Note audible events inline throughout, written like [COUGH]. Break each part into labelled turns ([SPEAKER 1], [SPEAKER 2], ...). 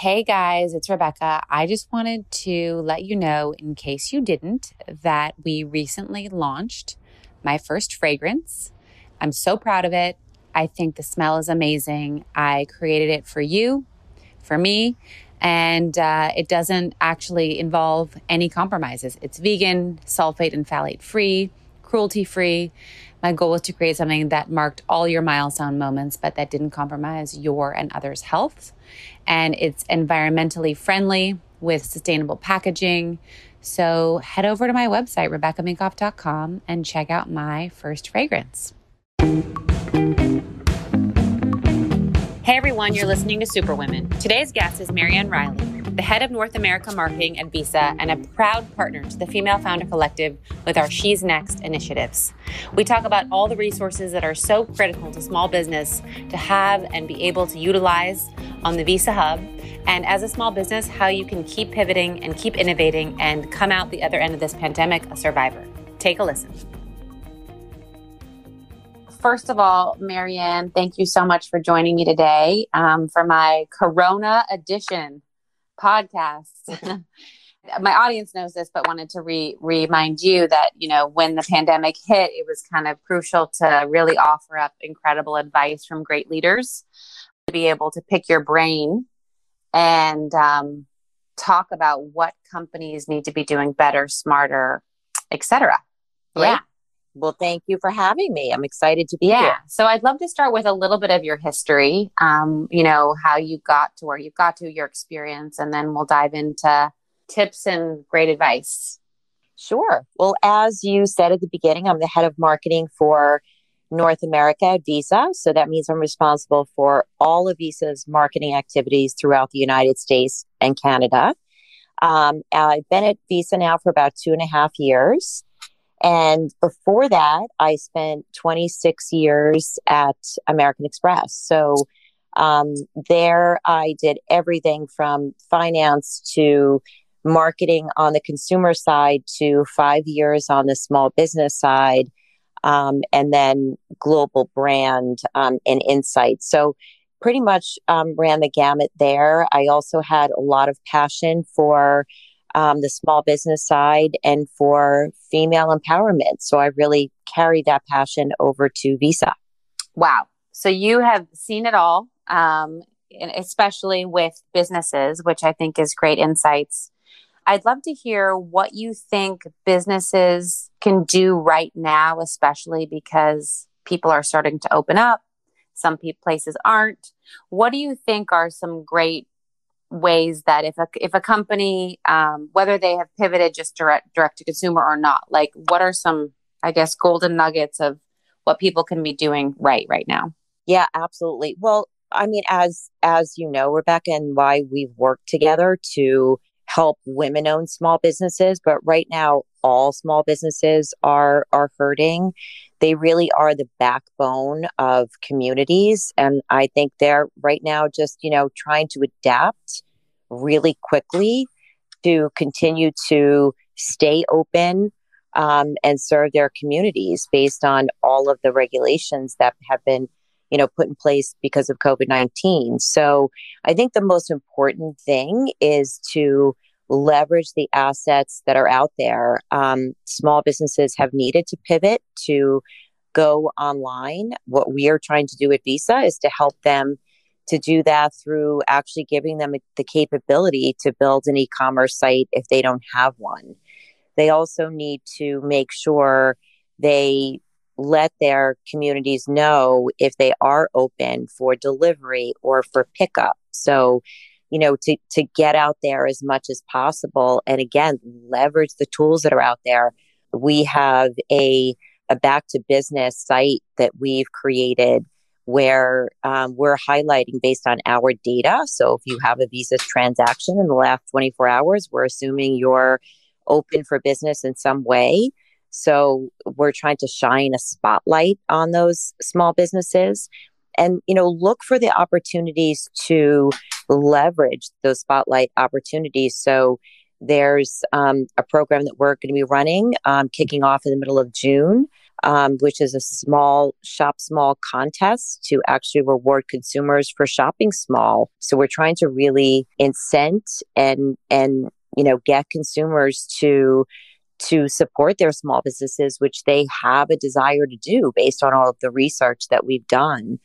[SPEAKER 1] Hey guys, it's Rebecca. I just wanted to let you know, in case you didn't, that we recently launched my first fragrance. I'm so proud of it. I think the smell is amazing. I created it for you, for me, and uh, it doesn't actually involve any compromises. It's vegan, sulfate and phthalate free, cruelty free. My goal was to create something that marked all your milestone moments, but that didn't compromise your and others' health. And it's environmentally friendly with sustainable packaging. So head over to my website, RebeccaMinkoff.com, and check out my first fragrance. Hey everyone, you're listening to Superwomen. Today's guest is Mary Ann Reilly, the head of North America marketing at Visa and a proud partner to the Female Founder Collective with our She's Next initiatives. We talk about all the resources that are so critical to small business to have and be able to utilize on the Visa Hub, and as a small business, how you can keep pivoting and keep innovating and come out the other end of this pandemic a survivor. Take a listen first of all, Mary Ann, thank you so much for joining me today um, for my Corona edition podcast. [LAUGHS] my audience knows this, but wanted to re- remind you that, you know, when the pandemic hit, it was kind of crucial to really offer up incredible advice from great leaders to be able to pick your brain and um, talk about what companies need to be doing better, smarter, etc.
[SPEAKER 2] Yeah. Well, thank you for having me. I'm excited to be yeah. here.
[SPEAKER 1] So I'd love to start with a little bit of your history, um, you know, how you got to where you got to, your experience, and then we'll dive into tips and great advice.
[SPEAKER 2] Sure. Well, as you said at the beginning, I'm the head of marketing for North America at Visa. So that means I'm responsible for all of Visa's marketing activities throughout the United States and Canada. Um, I've been at Visa now for about two and a half years. And before that, I spent 26 years at American Express. So um, there I did everything from finance to marketing on the consumer side to five years on the small business side, um, and then global brand um, and insights. So pretty much um, ran the gamut there. I also had a lot of passion for um, the small business side and for female empowerment. So I really carried that passion over to Visa.
[SPEAKER 1] Wow. So you have seen it all, um, especially with businesses, which I think is great insights. I'd love to hear what you think businesses can do right now, especially because people are starting to open up. Some places aren't. What do you think are some great ways that if a if a company um, whether they have pivoted just direct direct to consumer or not like what are some i guess golden nuggets of what people can be doing right right now?
[SPEAKER 2] Yeah absolutely. Well i mean as as you know rebecca and why we've worked together to help women own small businesses but right now all small businesses are are hurting. They really are the backbone of communities and i think they're right now just you know trying to adapt really quickly to continue to stay open um, and serve their communities based on all of the regulations that have been you know put in place because of covid-19 so i think the most important thing is to leverage the assets that are out there. Um, small businesses have needed to pivot to go online. What we are trying to do at Visa is to help them to do that through actually giving them the capability to build an e commerce site if they don't have one. They also need to make sure they let their communities know if they are open for delivery or for pickup. So you know to to get out there as much as possible and again leverage the tools that are out there. We have a a back to business site that we've created where um, we're highlighting based on our data. So if you have a visa transaction in the last 24 hours we're assuming you're open for business in some way so we're trying to shine a spotlight on those small businesses and you know look for the opportunities to leverage those spotlight opportunities. So there's um, a program that we're going to be running, um, kicking off in the middle of June, um, which is a small shop small contest to actually reward consumers for shopping small. So we're trying to really incent and and you know get consumers to to support their small businesses, which they have a desire to do based on all of the research that we've done,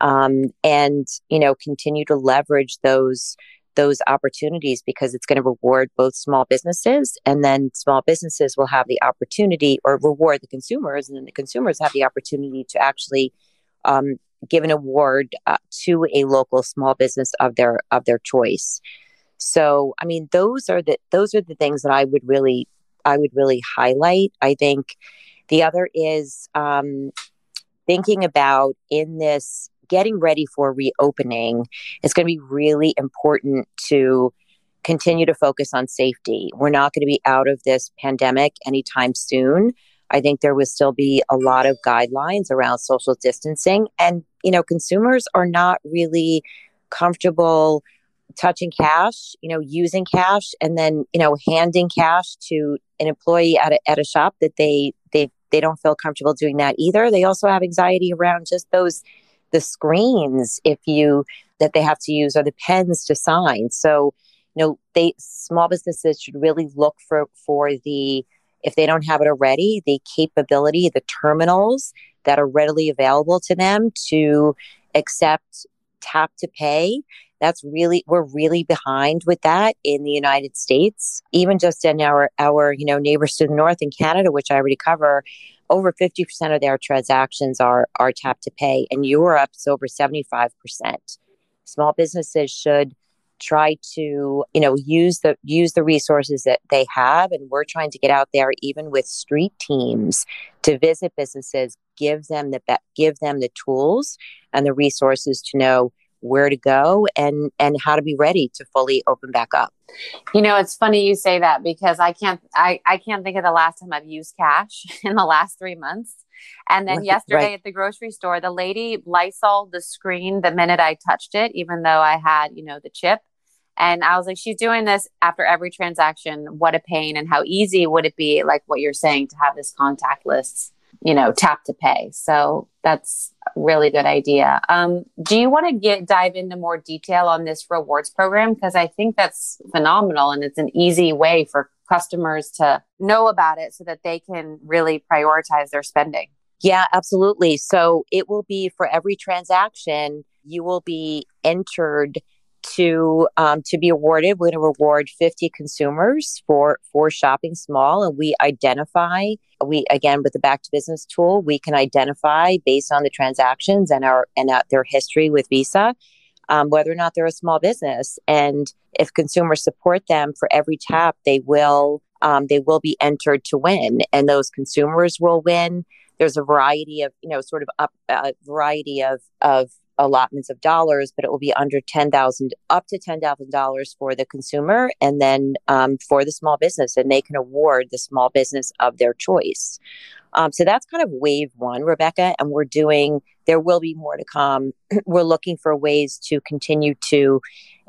[SPEAKER 2] um, and you know continue to leverage those those opportunities because it's going to reward both small businesses and then small businesses will have the opportunity or reward the consumers and then the consumers have the opportunity to actually um, give an award uh, to a local small business of their of their choice. So i mean those are the those are the things that i would really i would really highlight i think the other is um, thinking about in this getting ready for reopening, it's going to be really important to continue to focus on safety. We're not going to be out of this pandemic anytime soon. I think there will still be a lot of guidelines around social distancing. And, you know, consumers are not really comfortable touching cash, you know, using cash and then, you know, handing cash to an employee at a, at a shop that they, they, they don't feel comfortable doing that either. They also have anxiety around just those the screens if you that they have to use or the pens to sign. So, you know, they small businesses should really look for for the if they don't have it already, the capability, the terminals that are readily available to them to accept tap to pay. That's really we're really behind with that in the United States. Even just in our our you know neighbors to the north in Canada, which I already cover, over 50% of their transactions are are tap to pay and Europe over 75%. Small businesses should try to, you know, use the use the resources that they have and we're trying to get out there even with street teams to visit businesses, give them the give them the tools and the resources to know where to go and and how to be ready to fully open back up.
[SPEAKER 1] You know, it's funny you say that because I can't I, I can't think of the last time I've used cash [LAUGHS] in the last three months. And then yesterday right. at the grocery store, the lady Lysol the screen the minute I touched it, even though I had, you know, the chip. And I was like, she's doing this after every transaction. What a pain. And how easy would it be, like what you're saying, to have this contactless you know, tap to pay. So that's a really good idea. Um, do you want to get dive into more detail on this rewards program? Because I think that's phenomenal and it's an easy way for customers to know about it so that they can really prioritize their spending.
[SPEAKER 2] Yeah, absolutely. So it will be for every transaction, you will be entered to um, to be awarded. We're going to reward 50 consumers for for shopping small, and we identify. We again with the back to business tool, we can identify based on the transactions and our and uh, their history with Visa. Um, whether or not they're a small business, and if consumers support them for every tap, they will um, they will be entered to win, and those consumers will win. There's a variety of you know sort of up a uh, variety of of allotments of dollars, but it will be under ten thousand, up to ten thousand dollars for the consumer, and then um, for the small business, and they can award the small business of their choice. Um, so that's kind of wave one, Rebecca, and we're doing. There will be more to come. [CLEARS THROAT] we're looking for ways to continue to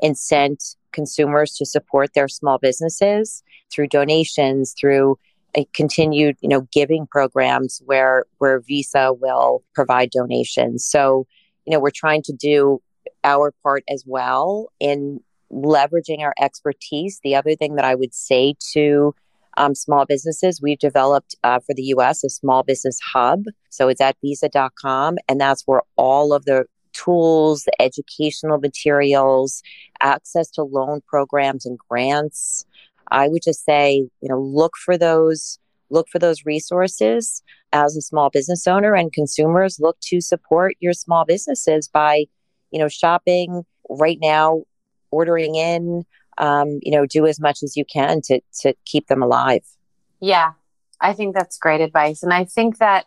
[SPEAKER 2] incent consumers to support their small businesses through donations, through a continued, you know, giving programs where where Visa will provide donations. So you know, we're trying to do our part as well in leveraging our expertise. The other thing that I would say to um, small businesses, we've developed uh, for the US a small business hub. So it's at visa.com, and that's where all of the tools, the educational materials, access to loan programs and grants. I would just say, you know, look for those look for those resources as a small business owner and consumers look to support your small businesses by you know shopping right now ordering in um, you know do as much as you can to to keep them alive.
[SPEAKER 1] Yeah i think that's great advice. And i think that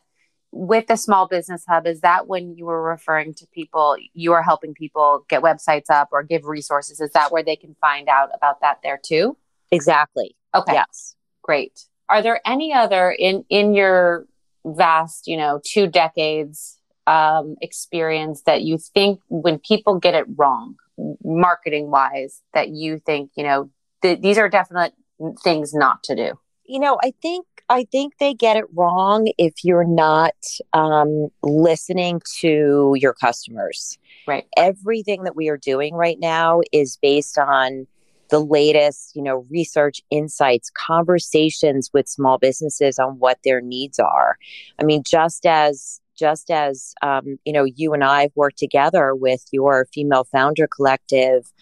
[SPEAKER 1] with the small business hub is that when you were referring to people you are helping people get websites up or give resources is that where they can find out about that there too?
[SPEAKER 2] Exactly.
[SPEAKER 1] Okay.
[SPEAKER 2] Yes.
[SPEAKER 1] Great. Are there any other in in your vast, you know, two decades um, experience that you think when people get it wrong, marketing wise, that you think, you know, th- these are definite things not to do?
[SPEAKER 2] You know, I think I think they get it wrong if you're not um, listening to your customers.
[SPEAKER 1] Right.
[SPEAKER 2] Everything that we are doing right now is based on the latest, you know, research, insights, conversations with small businesses on what their needs are. I mean, just as just as um, you know, you and I've worked together with your female founder collective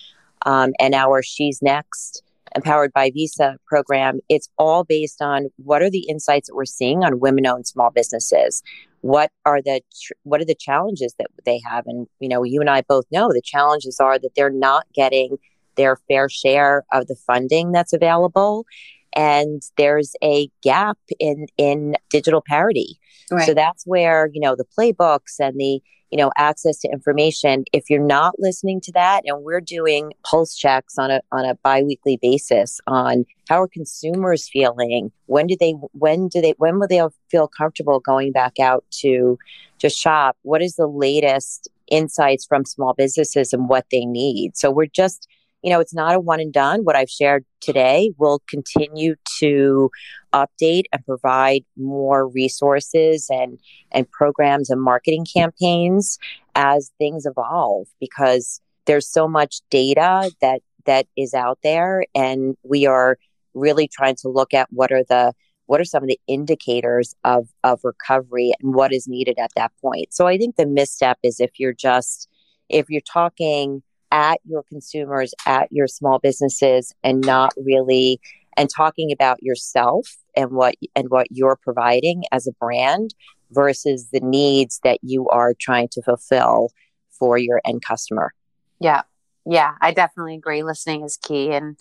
[SPEAKER 2] um, and our She's Next Empowered by Visa program, it's all based on what are the insights that we're seeing on women-owned small businesses. What are the tr- what are the challenges that they have? And you know, you and I both know the challenges are that they're not getting their fair share of the funding that's available, and there's a gap in in digital parity. Right. So that's where you know the playbooks and the you know access to information if you're not listening to that and we're doing pulse checks on a on a biweekly basis on how are consumers feeling when do they when do they when will they feel comfortable going back out to to shop what is the latest insights from small businesses and what they need so we're just you know, it's not a one and done. What I've shared today will continue to update and provide more resources and and programs and marketing campaigns as things evolve because there's so much data that that is out there and we are really trying to look at what are the what are some of the indicators of of recovery and what is needed at that point. So I think the misstep is if you're just if you're talking at your consumers, at your small businesses, and not really and talking about yourself and what and what you're providing as a brand versus the needs that you are trying to fulfill for your end customer.
[SPEAKER 1] Yeah. Yeah, I definitely agree. Listening is key. And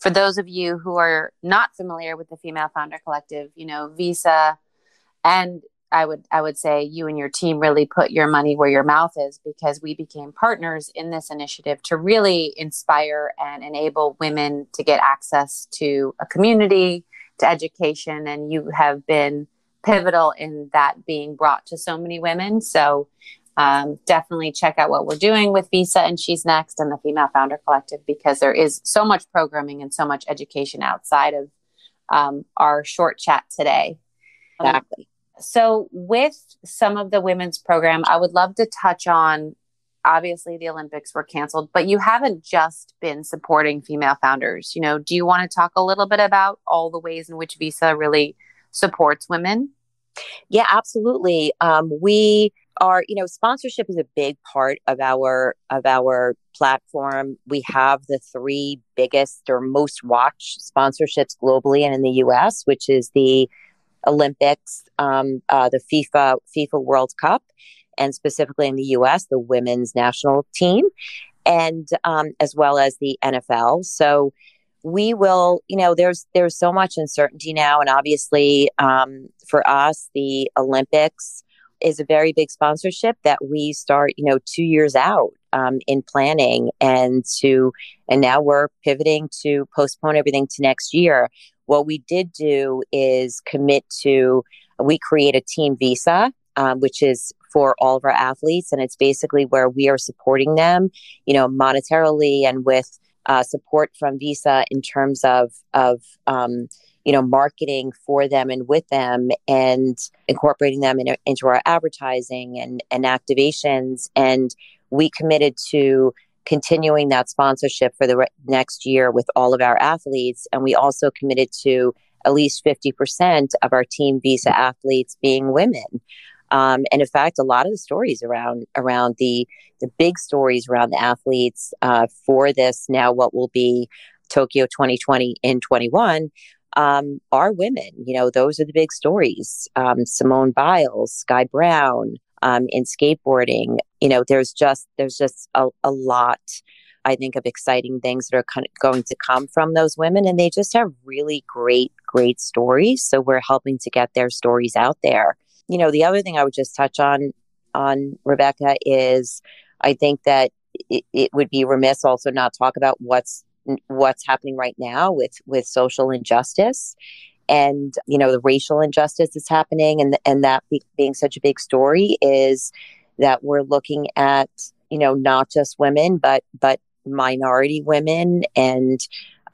[SPEAKER 1] for those of you who are not familiar with the Female Founder Collective, you know, Visa and I would I would say you and your team really put your money where your mouth is because we became partners in this initiative to really inspire and enable women to get access to a community, to education and you have been pivotal in that being brought to so many women. So um, definitely check out what we're doing with Visa and She's Next and the Female Founder Collective because there is so much programming and so much education outside of um, our short chat today.
[SPEAKER 2] Exactly.
[SPEAKER 1] So, with some of the women's program, I would love to touch on obviously the Olympics were canceled, but you haven't just been supporting female founders. You know, do you want to talk a little bit about all the ways in which Visa really supports women?
[SPEAKER 2] Yeah, absolutely. Um, we are, you know, sponsorship is a big part of our of our platform. We have the three biggest or most watched sponsorships globally and in the U.S., which is the Olympics, um, uh, the FIFA FIFA World Cup, and specifically in the U.S., the women's national team, and um, as well as the NFL. So we will, you know, there's there's so much uncertainty now, and obviously um, for us, the Olympics is a very big sponsorship that we start, you know, two years out um, in planning, and to and now we're pivoting to postpone everything to next year. What we did do is commit to, we create a team visa, um, which is for all of our athletes. And it's basically where we are supporting them, you know, monetarily and with uh, support from Visa in terms of, of, um, you know, marketing for them and with them and incorporating them in, into our advertising and, and activations. And we committed to continuing that sponsorship for the re- next year with all of our athletes. And we also committed to at least 50% of our team visa athletes being women. Um, and in fact, a lot of the stories around around the the big stories around the athletes uh, for this now what will be Tokyo 2020 in 21 um, are women. You know, those are the big stories. Um, Simone Biles, Sky Brown, um, in skateboarding. You know, there's just there's just a, a lot. I think of exciting things that are kind of going to come from those women, and they just have really great, great stories. So we're helping to get their stories out there. You know, the other thing I would just touch on on Rebecca is I think that it, it would be remiss also not talk about what's what's happening right now with with social injustice and you know the racial injustice that's happening and and that be, being such a big story is that we're looking at you know not just women but but minority women and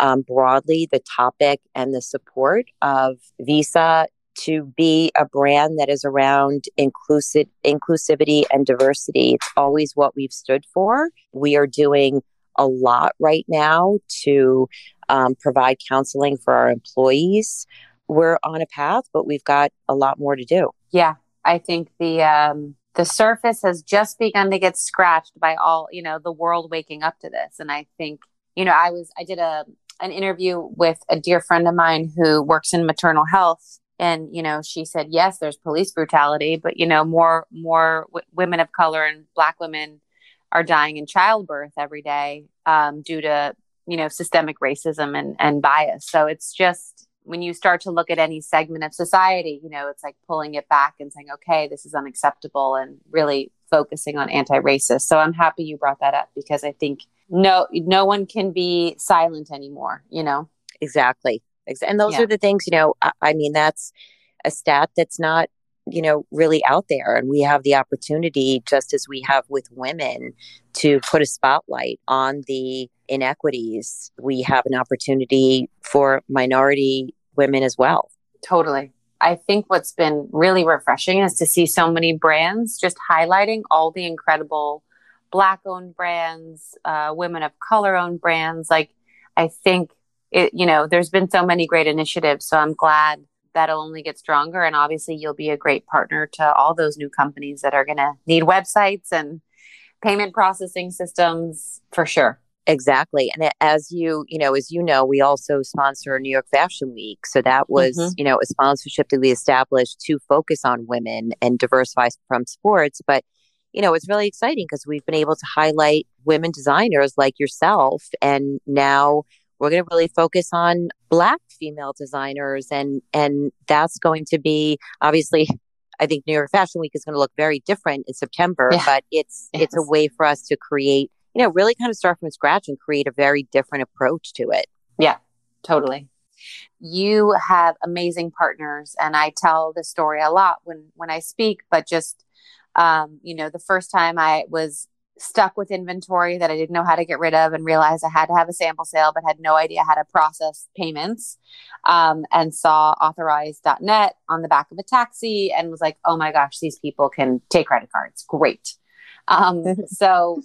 [SPEAKER 2] um, broadly the topic and the support of Visa to be a brand that is around inclusive inclusivity and diversity. It's always what we've stood for. We are doing a lot right now to um, provide counseling for our employees. We're on a path, but we've got a lot more to do.
[SPEAKER 1] Yeah, I think the um, the surface has just begun to get scratched by all you know the world waking up to this, and I think you know I was I did a an interview with a dear friend of mine who works in maternal health and you know she said yes there's police brutality but you know more more w- women of color and black women are dying in childbirth every day um, due to you know systemic racism and and bias. So it's just when you start to look at any segment of society you know it's like pulling it back and saying okay this is unacceptable and really focusing on anti-racist. So i'm happy you brought that up because i think no no one can be silent anymore you know?
[SPEAKER 2] Exactly. And those yeah. are the things, you know, I, I mean, that's a stat that's not you know really out there. And we have the opportunity just as we have with women to put a spotlight on the inequities we have an opportunity for minority women as well
[SPEAKER 1] totally i think what's been really refreshing is to see so many brands just highlighting all the incredible black owned brands uh, women of color owned brands like i think it, you know, there's been so many great initiatives. So I'm glad that'll only get stronger. And obviously, you'll be a great partner to all those new companies that are going to need websites and payment processing systems for sure.
[SPEAKER 2] Exactly. And as you, you know, as you know, we also sponsor New York Fashion Week. So that was, mm-hmm. you know, a sponsorship that we established to focus on women and diversify from sports. But, you know, it's really exciting because we've been able to highlight women designers like yourself. And now we're going to really focus on black female designers and and that's going to be obviously [LAUGHS] I think New York Fashion Week is going to look very different in September, yeah. but it's yes. it's a way for us to create, you know, really kind of start from scratch and create a very different approach to it.
[SPEAKER 1] Yeah, totally. You have amazing partners, and I tell this story a lot when when I speak. But just, um, you know, the first time I was stuck with inventory that I didn't know how to get rid of and realized I had to have a sample sale, but had no idea how to process payments. Um, and saw authorize.net on the back of a taxi and was like, oh my gosh, these people can take credit cards. Great. Um, [LAUGHS] so,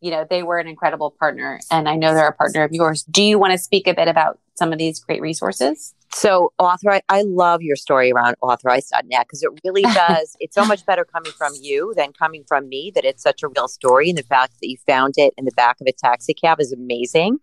[SPEAKER 1] you know, they were an incredible partner, and I know they're a partner of yours. Do you want to speak a bit about some of these great resources?
[SPEAKER 2] So, authorize, I love your story around authorize.net because it really [LAUGHS] does. it's so much better coming from you than coming from me that it's such a real story. And the fact that you found it in the back of a taxi cab is amazing.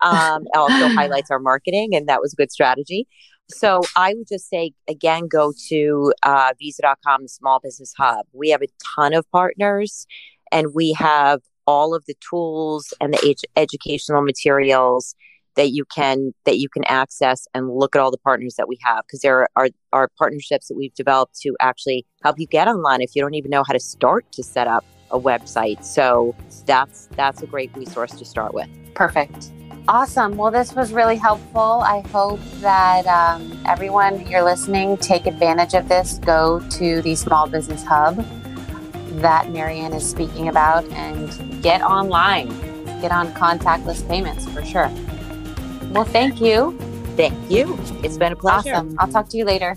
[SPEAKER 2] Um, it also [LAUGHS] highlights our marketing, and that was a good strategy. So I would just say again, go to uh, visa.com, small business hub. We have a ton of partners and we have all of the tools and the ed- educational materials that you can that you can access and look at all the partners that we have because there are, are partnerships that we've developed to actually help you get online if you don't even know how to start to set up a website. So that's that's a great resource to start with.
[SPEAKER 1] Perfect Awesome. Well, this was really helpful. I hope that um, everyone you're listening take advantage of this. Go to the Small Business Hub that Mary Ann is speaking about and get online. Get on contactless payments for sure. Well, thank you.
[SPEAKER 2] Thank you. It's been a pleasure.
[SPEAKER 1] Awesome. I'll talk to you later.